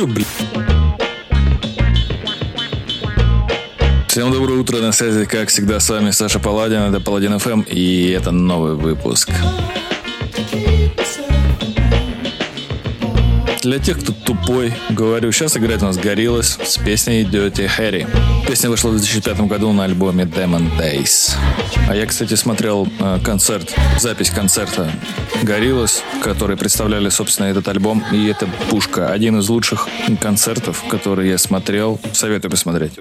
Все, блядь. Всем доброе утро, на связи, как всегда, с вами Саша Паладин, это Паладин ФМ, и это новый выпуск. Выпуск. Для тех, кто тупой, говорю, сейчас играет у нас Гориллас с песней Dirty Harry. Песня вышла в 2005 году на альбоме Demon Days. А я, кстати, смотрел э, концерт, запись концерта Гориллас, который представляли, собственно, этот альбом. И это пушка. Один из лучших концертов, который я смотрел. Советую посмотреть.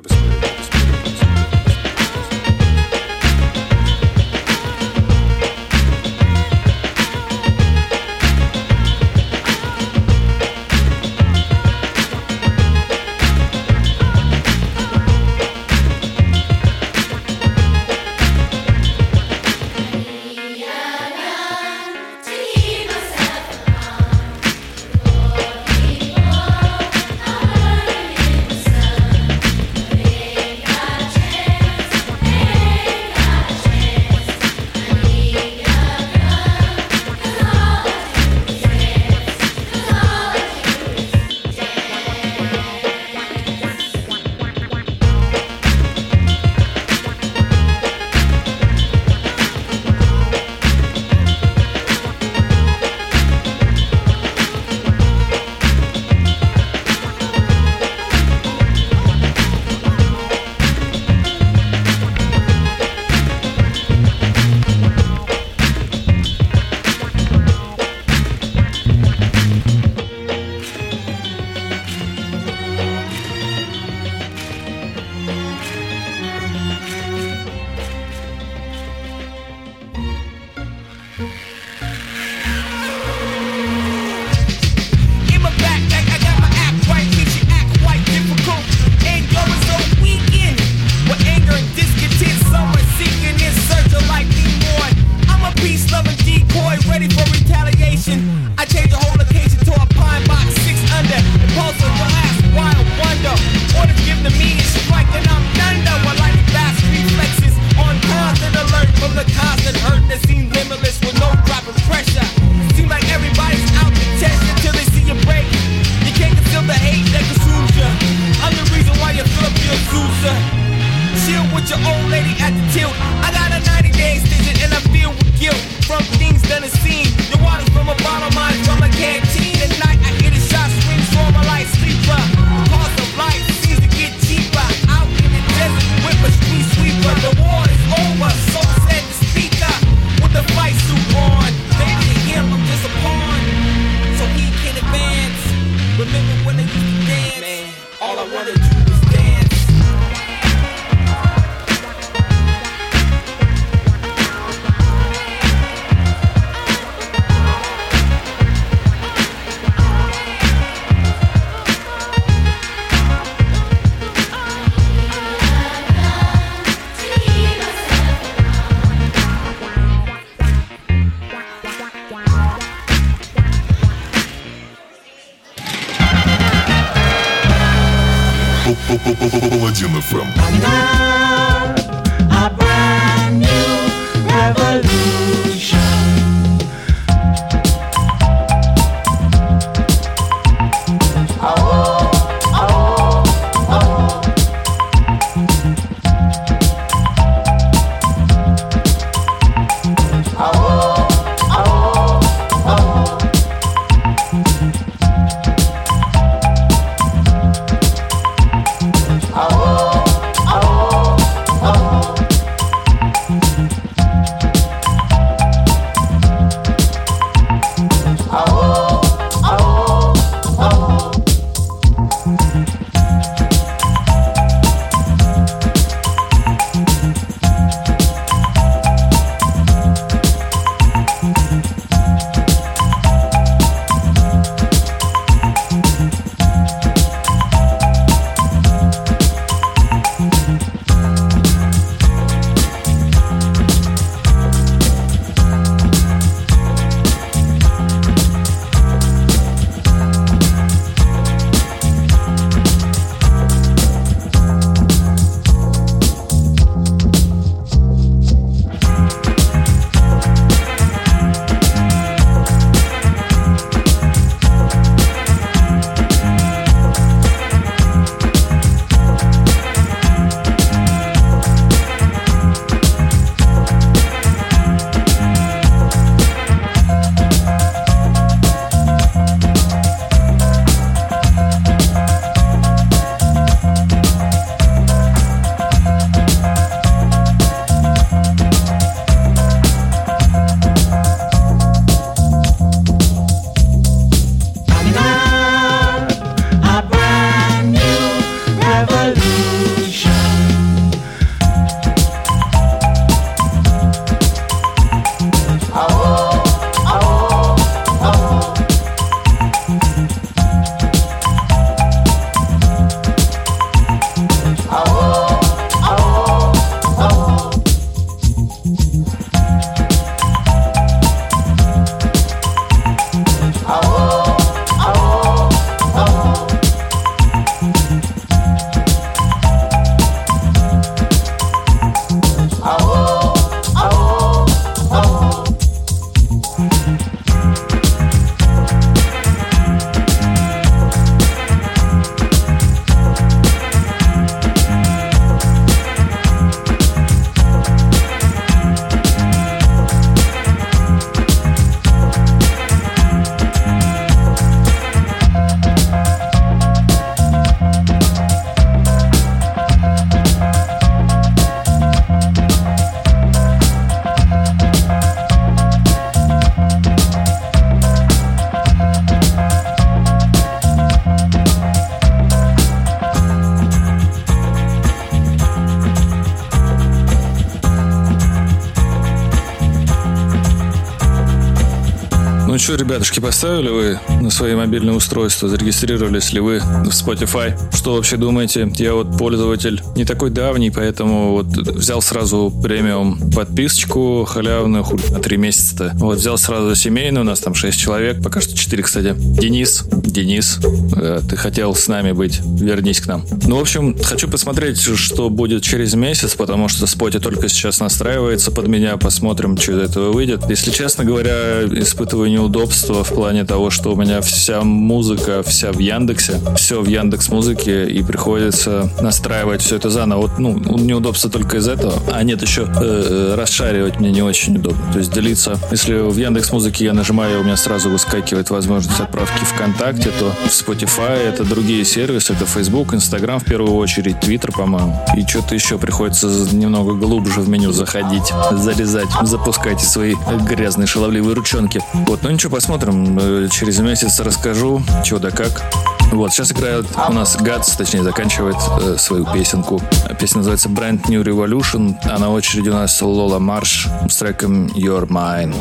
Что, ребятушки, поставили вы на свои мобильные устройства? Зарегистрировались ли вы в Spotify? Что вообще думаете? Я вот пользователь не такой давний, поэтому вот взял сразу премиум подписочку халявную хуй, на 3 месяца-то. Вот взял сразу семейную, у нас там 6 человек, пока что 4, кстати. Денис, Денис, э, ты хотел с нами быть, вернись к нам. Ну, в общем, хочу посмотреть, что будет через месяц, потому что Spotify только сейчас настраивается под меня, посмотрим, что из этого выйдет. Если честно говоря, испытываю неудобства в плане того, что у меня вся музыка, вся в Яндексе, все в Яндекс Музыке, и приходится настраивать все это заново. Вот, ну, неудобство только из этого. А нет, еще э, расшаривать мне не очень удобно. То есть делиться. Если в Яндекс Музыке я нажимаю, у меня сразу выскакивает возможность отправки ВКонтакте, то в Spotify это другие сервисы, это Facebook, Instagram в первую очередь, Twitter, по-моему. И что-то еще приходится немного глубже в меню заходить, залезать, запускайте свои грязные шаловливые ручонки. Вот, ну ничего, посмотрим. Э, Через месяц расскажу, что да как. Вот, сейчас играет у нас Гатс, точнее, заканчивает э, свою песенку. Песня называется Brand New Revolution, а на очереди у нас Лола Марш с треком Your FM.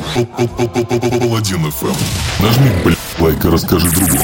Нажми, блядь, лайк и расскажи другу.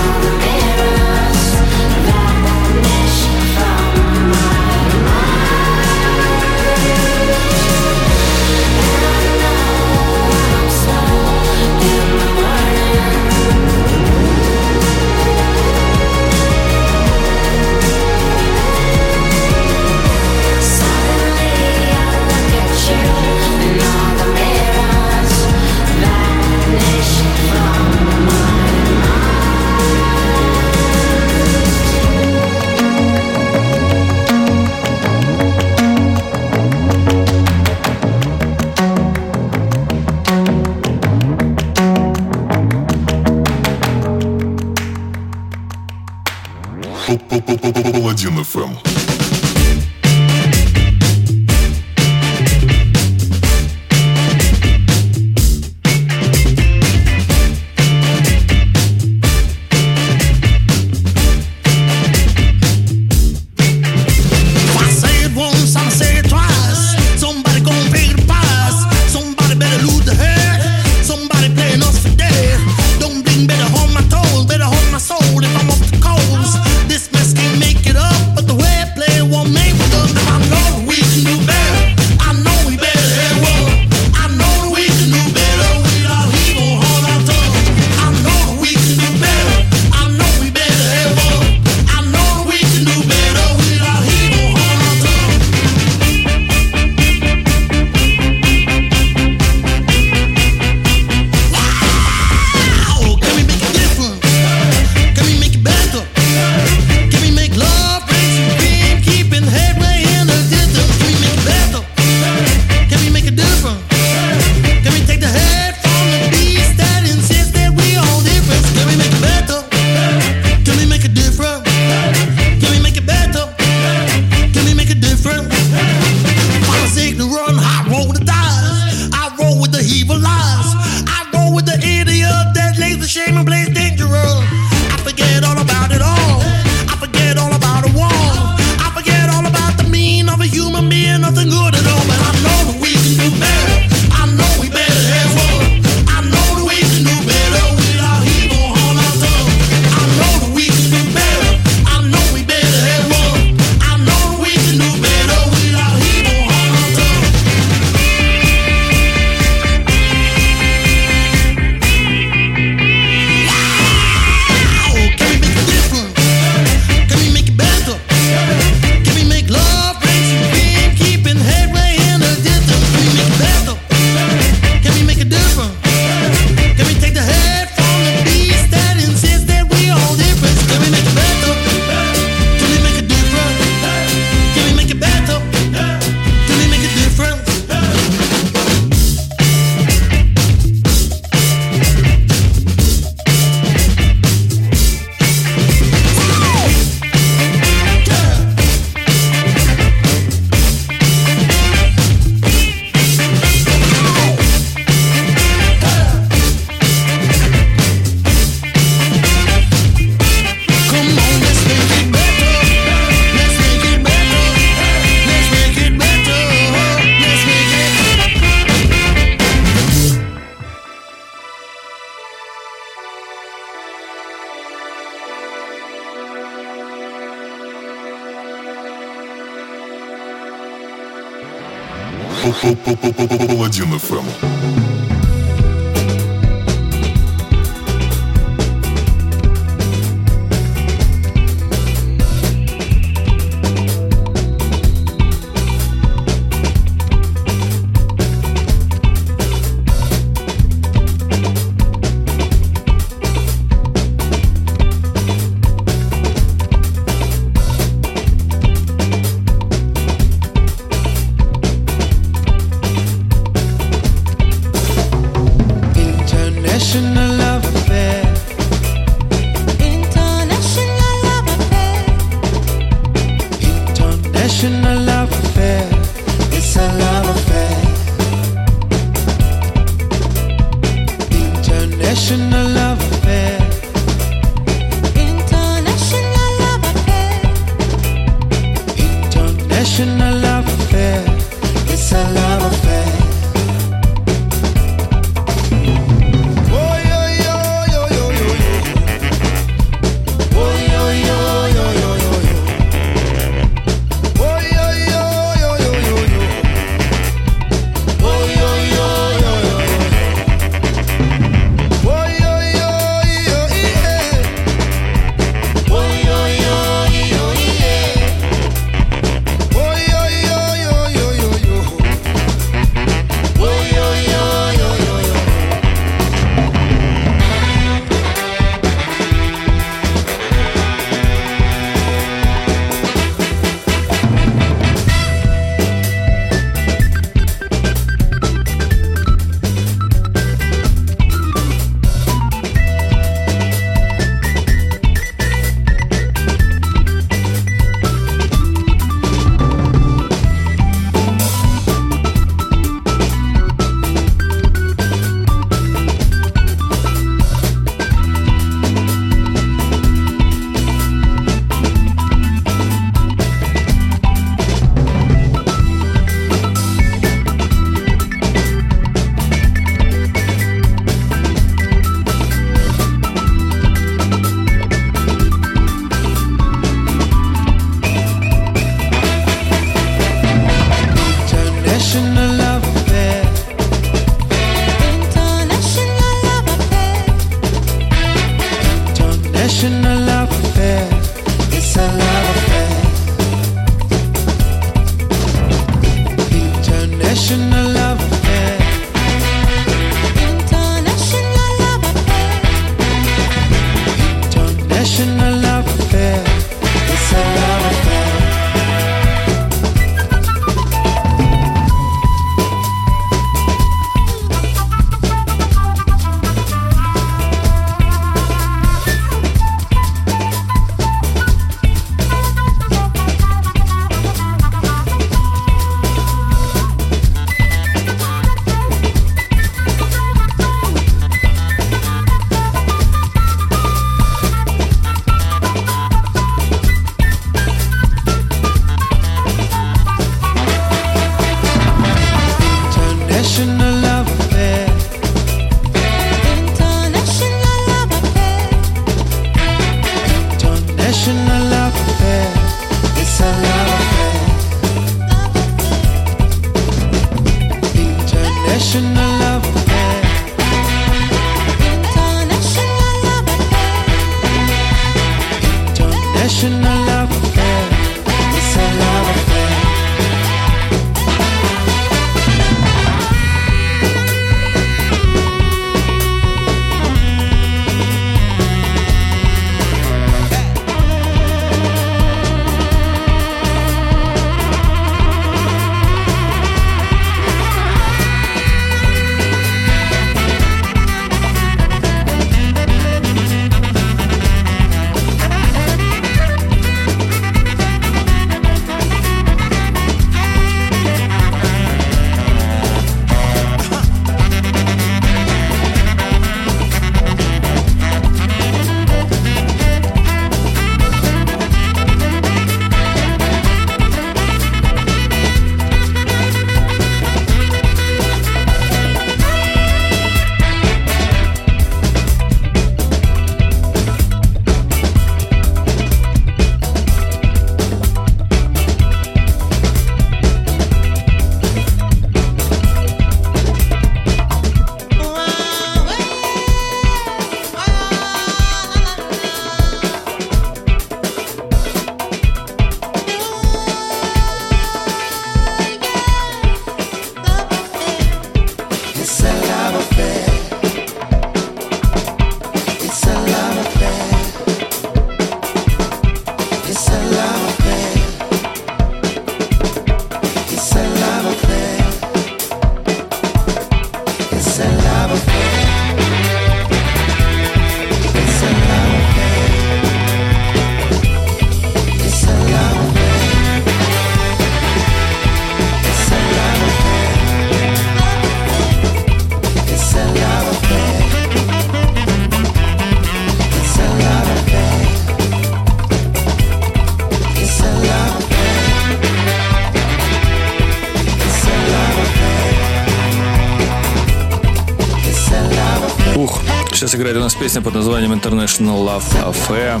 Песня под названием International Love Affair.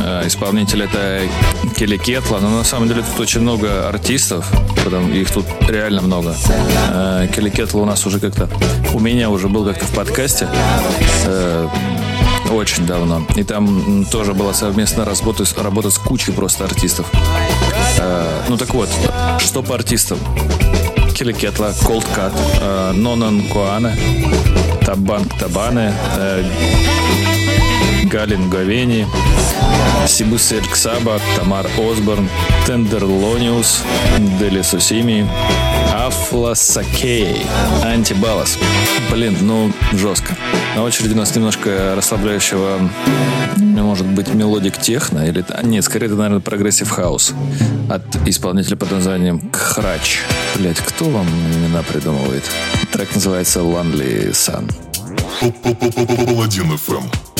Э, Исполнитель это Келли Кетла, но на самом деле тут очень много артистов, потому их тут реально много. Э, Келли Кетла у нас уже как-то, у меня уже был как-то в подкасте э, очень давно. И там тоже была совместная работа, работа с кучей просто артистов. Ну так вот, что по артистам? Келли Кетла, Cold Cut, Нонан Куане, Thabang Tabane, э, Галин Говени, Sibusile Xaba, Tamar Osborn, Tenderlonious, Dele Sosimi, Afla Sackey, Antibalas. Блин, ну, жестко. На очереди у нас немножко расслабляющего, может быть, melodic techno, или... Нет, скорее это, наверное, progressive house от исполнителя под названием Hrach. Блять, кто вам имена придумывает? Трек называется Lonely Sun. Паладин FM.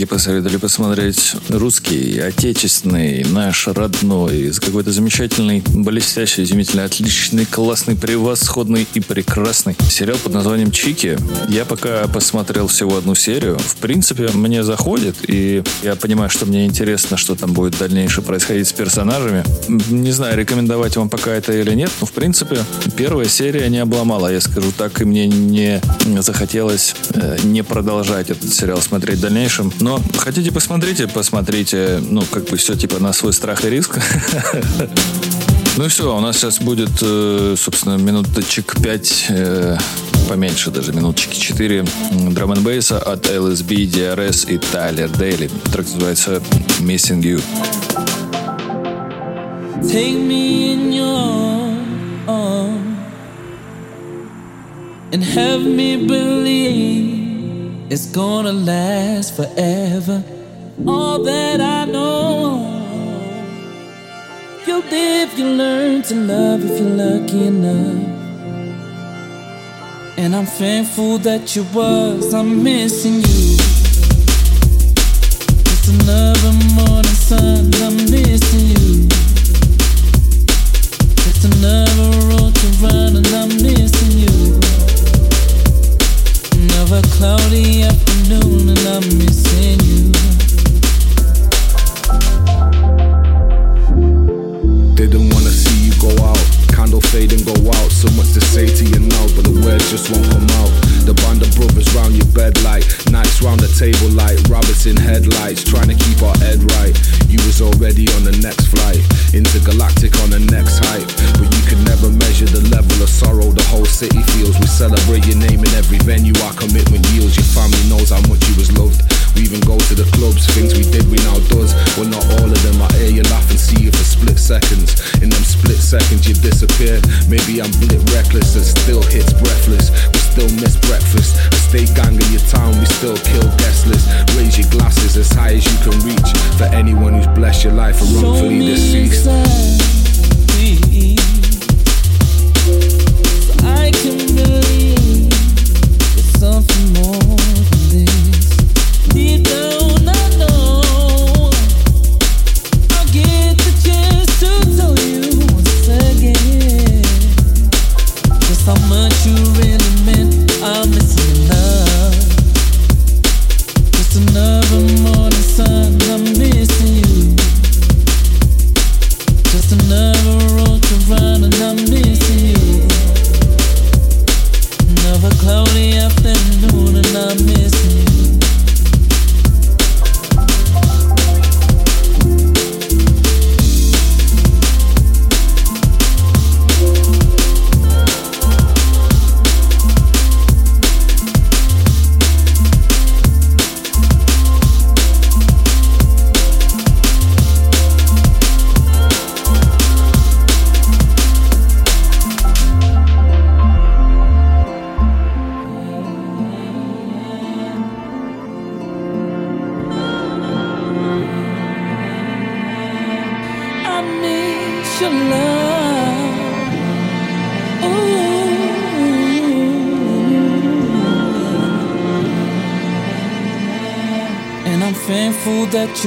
Коллеги посоветовали посмотреть русский, отечественный, наш родной, с какой-то замечательный, блестящий, изумительно отличный, классный, превосходный и прекрасный сериал под названием «Чики». Я пока посмотрел всего одну серию. В принципе, мне заходит, и я понимаю, что мне интересно, что там будет дальнейшее происходить с персонажами. Не знаю, рекомендовать вам пока это или нет, но, в принципе, первая серия не обломала, я скажу так, и мне не захотелось э, не продолжать этот сериал смотреть в дальнейшем. Но хотите посмотрите, посмотрите, ну, как бы все типа на свой страх и риск. Ну и все, у нас сейчас будет, э, собственно, минуточек 5, поменьше даже, минуточки 4 драм н бейса от LSB, DRS и Tyler Daily. Трек называется Missing You. Take me in your arms and have me believe it's gonna last forever. All that I know, you'll live, you learn to love if you're lucky enough. And I'm thankful that you was, I'm missing you. It's another morning sun, I'm missing you. It's another road to run and I'm missing you. Another cloudy afternoon and I'm missing you. Didn't wanna see you go out. Candle fade and go out. So much to say to you now, but the words just won't come out. The band of brothers round your bed like Nights round the table like rabbits in headlights. Trying to keep our head right. You was already on the next flight. Intergalactic on the next hype. But you could never measure the level of sorrow the whole city feels. We celebrate your name in every venue. Our commitment yields. Your family knows how much you was loved. We even go to the clubs, things we did, we now does. Well, not all of them. I hear you laugh and see you for split seconds. In them split seconds, you disappeared. Maybe I'm blit reckless and still hits breathless. We still miss breakfast. A state gang in your town, we still kill guest list. Raise your glasses as high as you can reach. For anyone who's blessed your life or wrongfully deceased. I can believe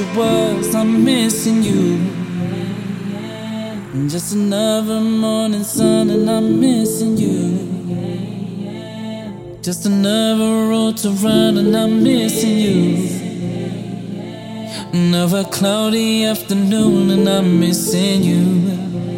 you was. I'm missing you. Just another morning sun, and I'm missing you. Just another road to run, and I'm missing you. Another cloudy afternoon and I'm missing you.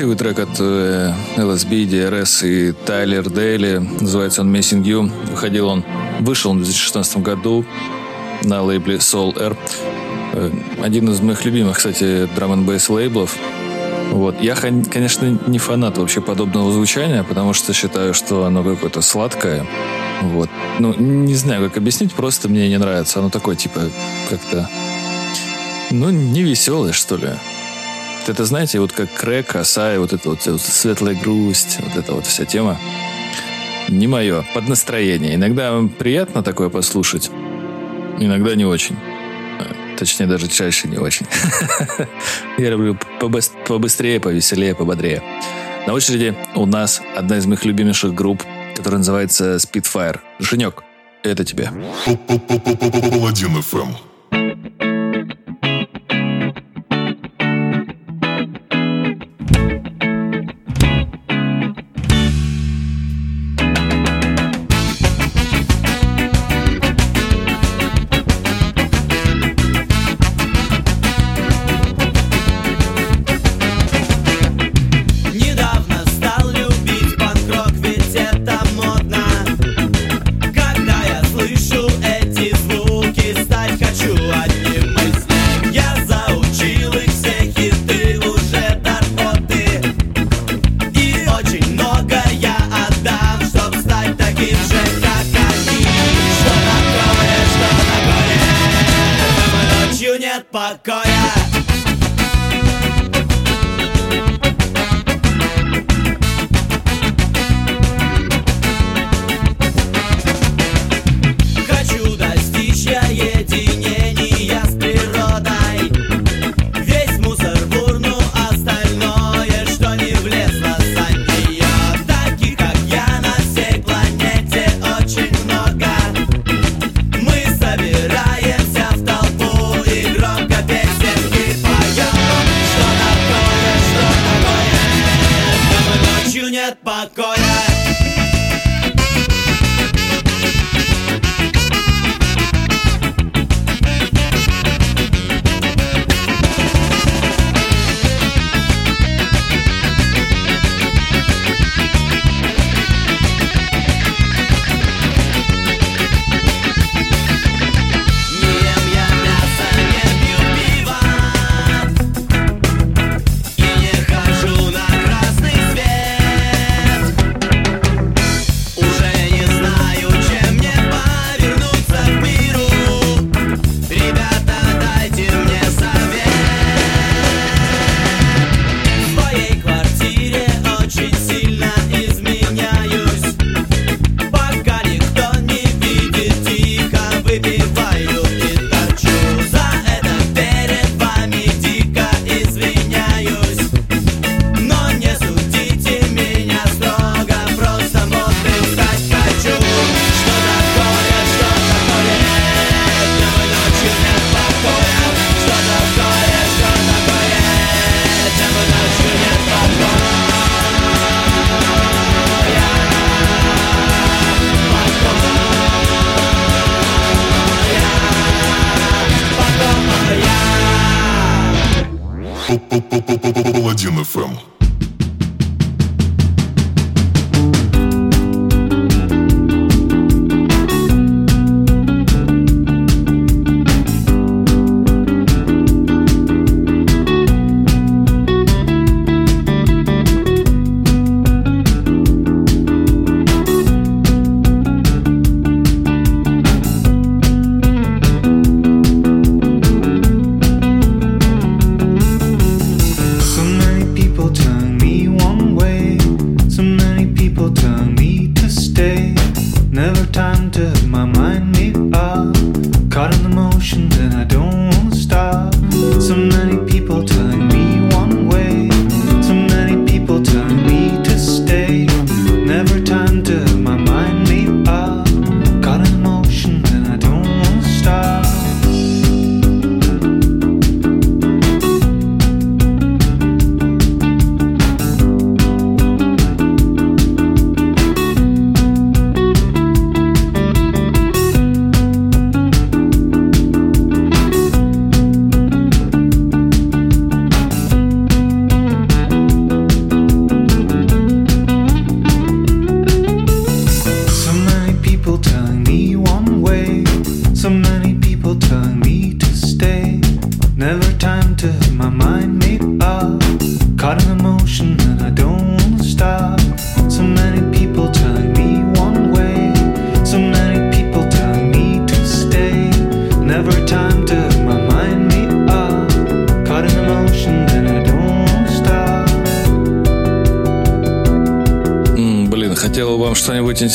Красивый трек от э, LSB, DRS и Тайлер Дейли. Называется он Missing You. Выходил он, вышел он в 2016 году на лейбле Soul Air. Э, Один из моих любимых, кстати, драм н бейс лейблов. Вот. Я, конечно, не фанат вообще подобного звучания, потому что считаю, что оно какое-то сладкое. Вот. Ну, не знаю, как объяснить, просто мне не нравится. Оно такое, типа, как-то... Ну, не веселое, что ли. Это, знаете, вот как крэк, оса и вот эта вот, вот светлая грусть, вот эта вот вся тема. Не мое, под настроение. Иногда приятно такое послушать, иногда не очень. Э, Точнее, даже чаще не очень. Я люблю побыс- побыстрее, повеселее, пободрее. На очереди у нас одна из моих любимейших групп, которая называется Spitfire. Женек, это тебе. Паладин FM.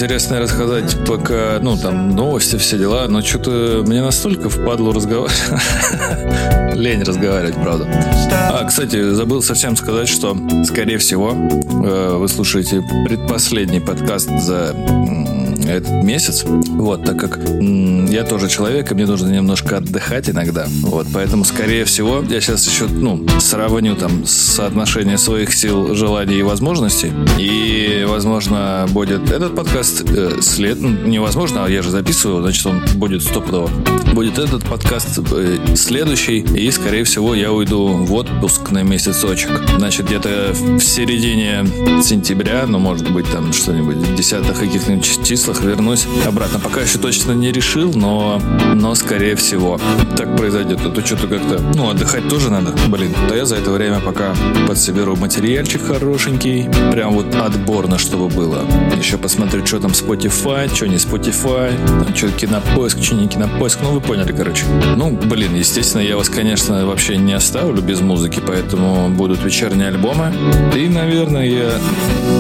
Интересное рассказать, пока, ну, там, новости, все дела, но что-то мне настолько впадло разговаривать. Лень разговаривать, правда. А, кстати, забыл совсем сказать, что, скорее всего, э, вы слушаете предпоследний подкаст за этот месяц. Вот, так как я тоже человек, и мне нужно немножко отдыхать иногда. Вот, поэтому, скорее всего, я сейчас еще, ну, сравню там соотношение своих сил, желаний и возможностей. И, возможно, будет этот подкаст э, след... ну, Невозможно, а я же записываю, значит, он будет стопудово. Будет этот подкаст э, следующий, и, скорее всего, я уйду в отпуск на месяцочек. Значит, где-то в середине сентября, ну, может быть, там что-нибудь десятых каких-нибудь числах вернусь обратно. Пока еще точно не решил, но, но скорее всего, так произойдет. А то что-то как-то, ну, отдыхать тоже надо. Блин, да я за это время пока подсоберу материальчик хорошенький, прям вот отборно, чтобы было. Еще посмотрю, что там Spotify, что не Spotify, там что кинопоиск, что не кинопоиск. Ну, вы поняли, короче. Ну, блин, естественно, я вас, конечно, вообще не оставлю без музыки, поэтому будут вечерние альбомы. И, наверное, я,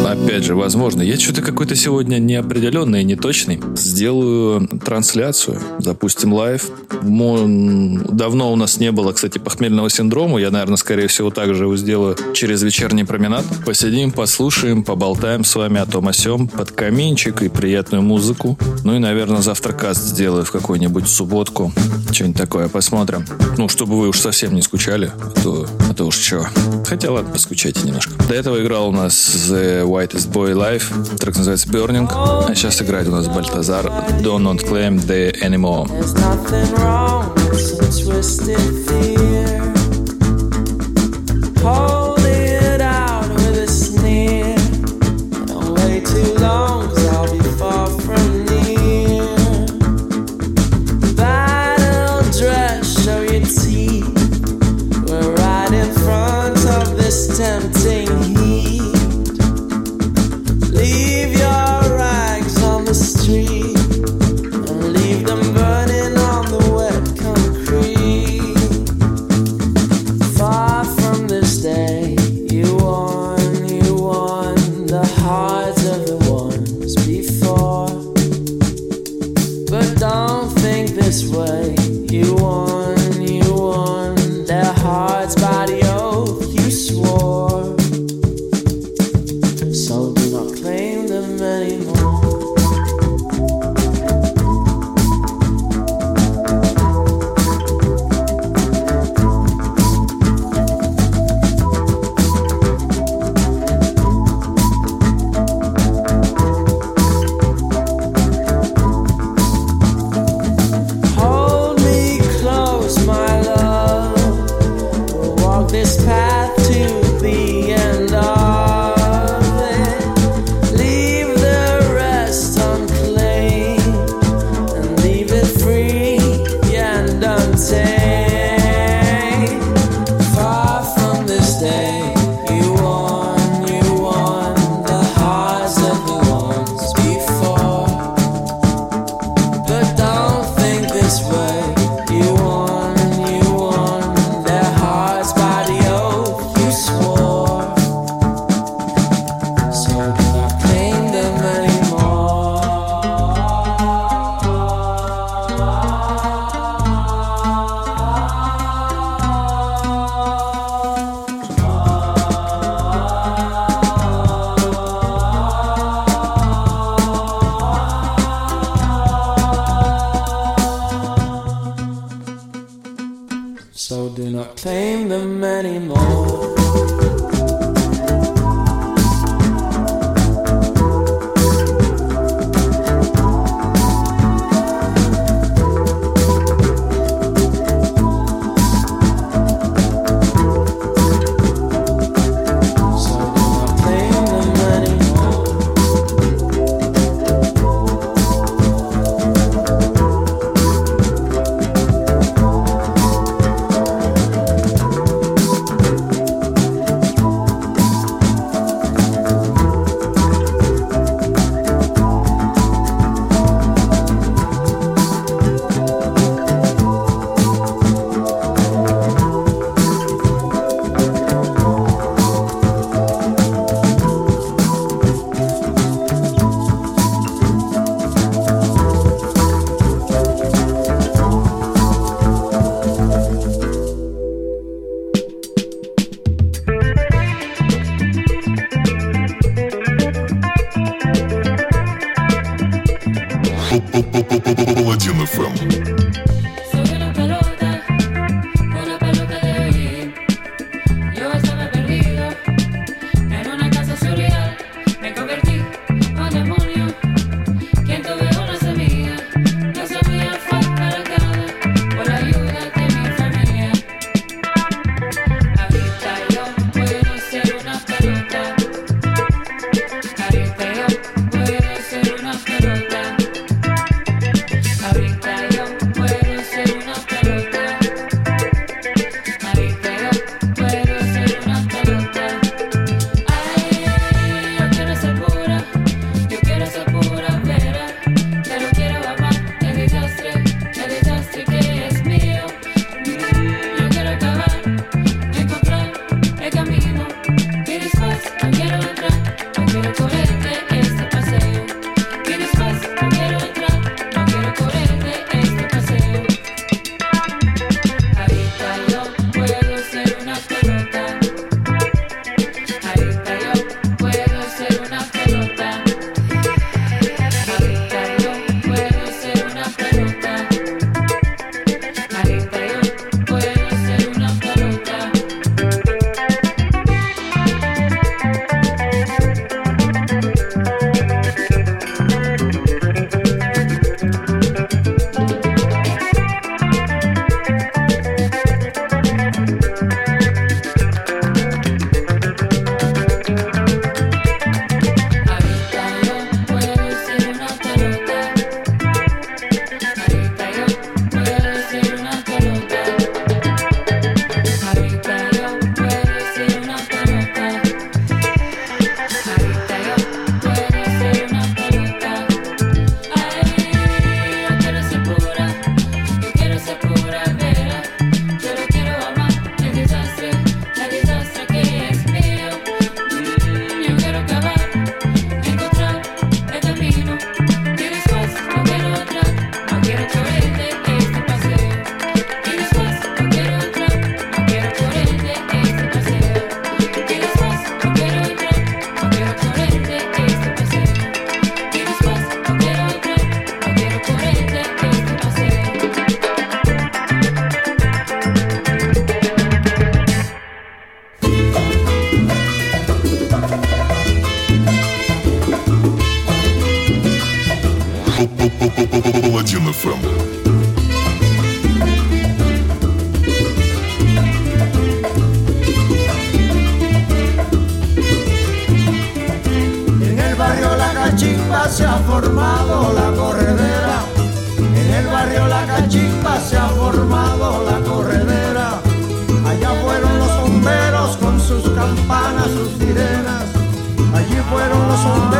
опять же, возможно, я что-то какой-то сегодня неопределенный, неточный. Сделаю трансляцию, запустим лайв. Давно у нас не было, кстати, похмельного синдрома. Я, наверное, скорее всего, также его сделаю через вечерний променад. Посидим, послушаем, поболтаем с вами о том о сём, под каминчик и приятную музыку. Ну и, наверное, завтра каст сделаю в какую-нибудь субботку. Что-нибудь такое посмотрим. Ну, чтобы вы уж совсем не скучали, а то, а то уж что. Хотя ладно, поскучайте немножко. До этого играл у нас The Whitest Boy Live. Трек называется Burning. А сейчас играет у нас Бальтазар Do Not Claim The Anymore. There's nothing wrong with some twisted fear. Hold fueron los hombres.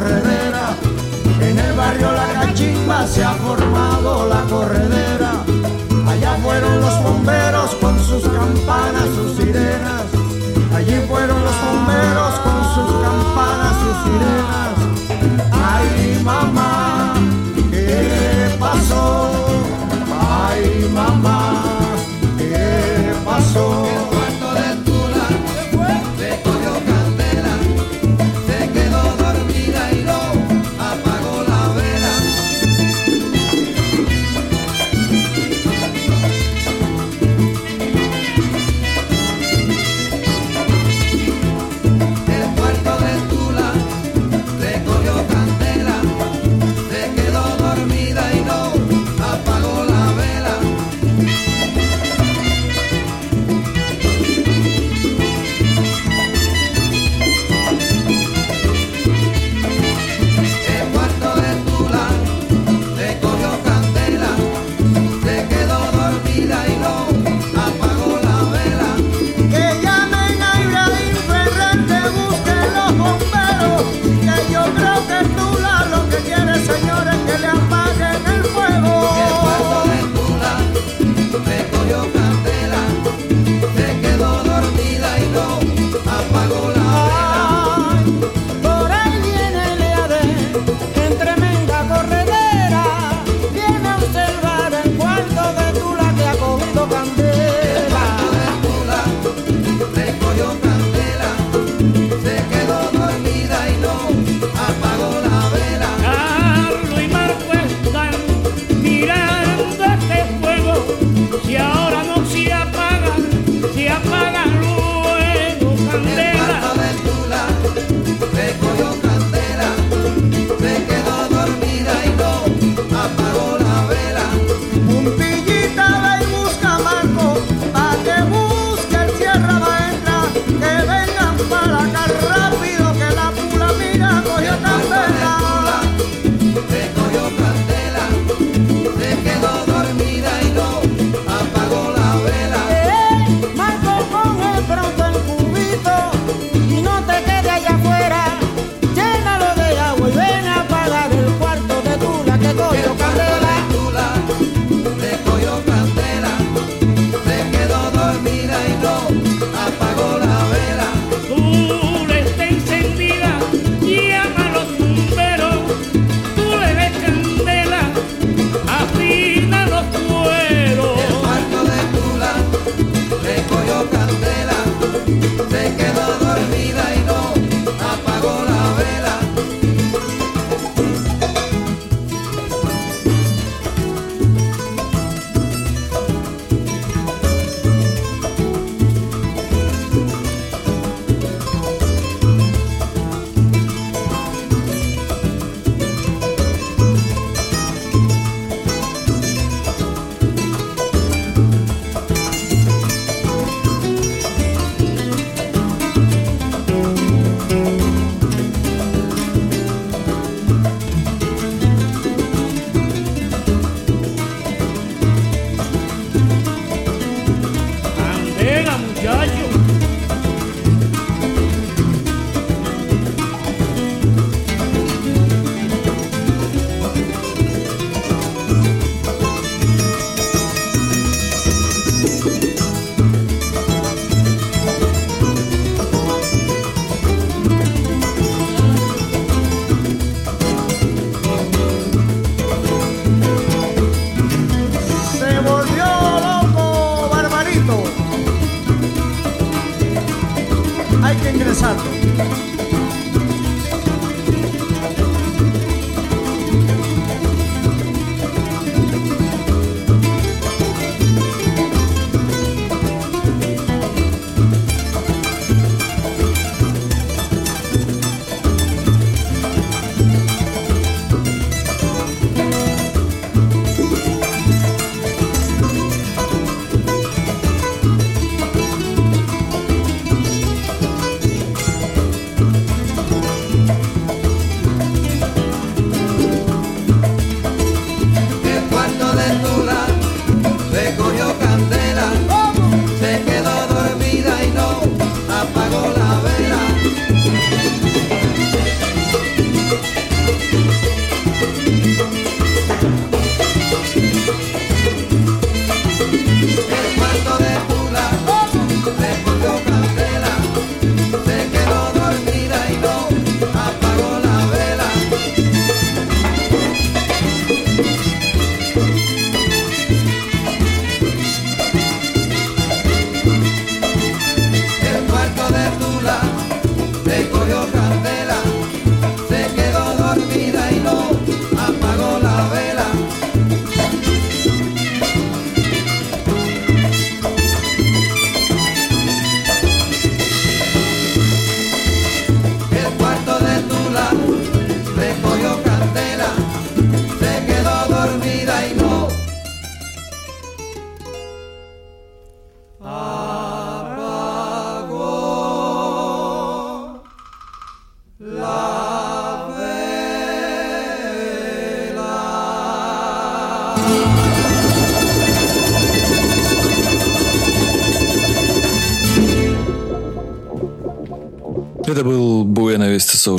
en el barrio La Cachimba se ha formado la corredera. Allá fueron los bomberos con sus campanas, sus sirenas. Allí fueron los bomberos con sus campanas, sus sirenas. Ay, mamá, ¿qué pasó? Ay, mamá, ¿qué pasó?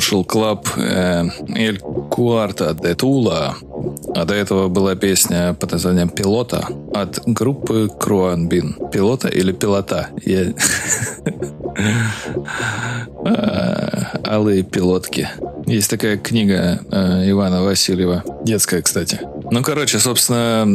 Social Club э, El Cuarta de Tula. А до этого была песня под названием «Пилота» от группы Круанбин. Пилота или пилота? Я... А, Алые пилотки. Есть такая книга э, Ивана Васильева. Детская, кстати. Ну, короче, собственно,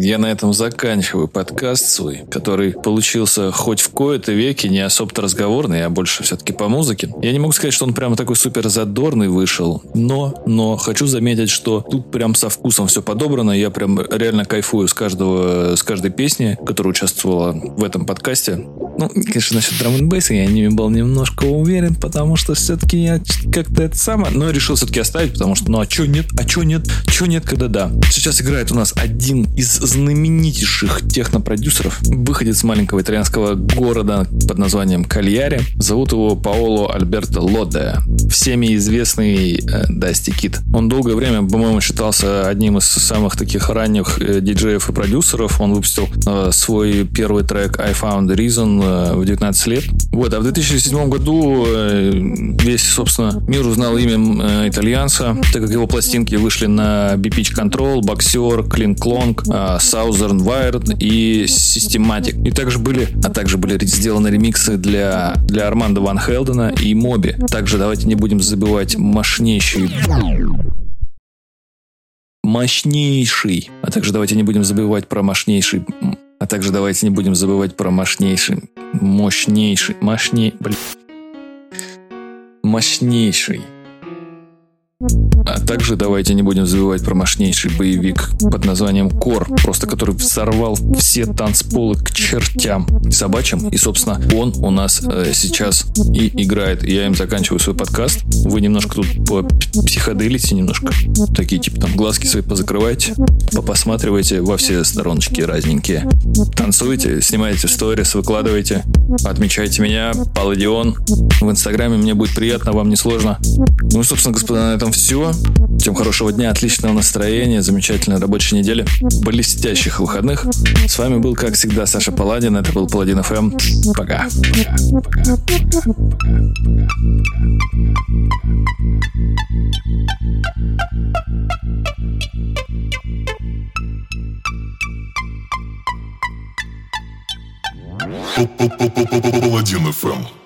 я на этом заканчиваю подкаст свой, который получился хоть в кои-то веки не особо разговорный, а больше все-таки по музыке. Я не могу сказать, что он прямо такой супер задорный вышел, но, но хочу заметить, что тут прям со вкусом все подобрано. Я прям реально кайфую с каждого, с каждой песни, которая участвовала в этом подкасте. Ну, конечно, насчет драм н я не был немножко уверен, потому что все-таки я как-то это самое, но решил все-таки оставить, потому что, ну, а чё нет, а чё нет, чё нет, когда да. Сейчас играет у нас один из знаменитейших технопродюсеров, выходец маленького итальянского города под названием Кальяри. Зовут его Паоло Альберто Лоде, всеми известный э, Дасти Кит. Он долгое время, по-моему, считался одним из самых таких ранних э, диджеев и продюсеров. Он выпустил э, свой первый трек I Found Reason в 19 лет. Вот, а в 2007 году э, весь, собственно, мир узнал имя э, итальянца, так как его пластинки вышли на B-Pitch Control, Боксер, Clonk, э, Southern Wired и Systematic. И также были, а также были сделаны ремиксы для, для Армандо Ван Хелдена и Моби. Также давайте не будем забывать мощнейший мощнейший. А также давайте не будем забывать про мощнейший. А также давайте не будем забывать про мощнейший. Мощнейший. Мощней... Блин. Мощнейший. А также давайте не будем забывать про мощнейший боевик под названием Кор, просто который взорвал все танцполы к чертям собачьим. И, собственно, он у нас э, сейчас и играет. Я им заканчиваю свой подкаст. Вы немножко тут психоделите немножко. Такие, типа, там, глазки свои позакрывайте, посматривайте во все стороночки разненькие. Танцуйте, снимайте сторис, выкладывайте, отмечайте меня, Палладион. В Инстаграме мне будет приятно, вам не сложно. Ну собственно, господа, на этом все. Всем хорошего дня, отличного настроения, замечательной рабочей недели, блестящих выходных. С вами был, как всегда, Саша Паладин. Это был Паладин ФМ. Пока. Паладин ФМ.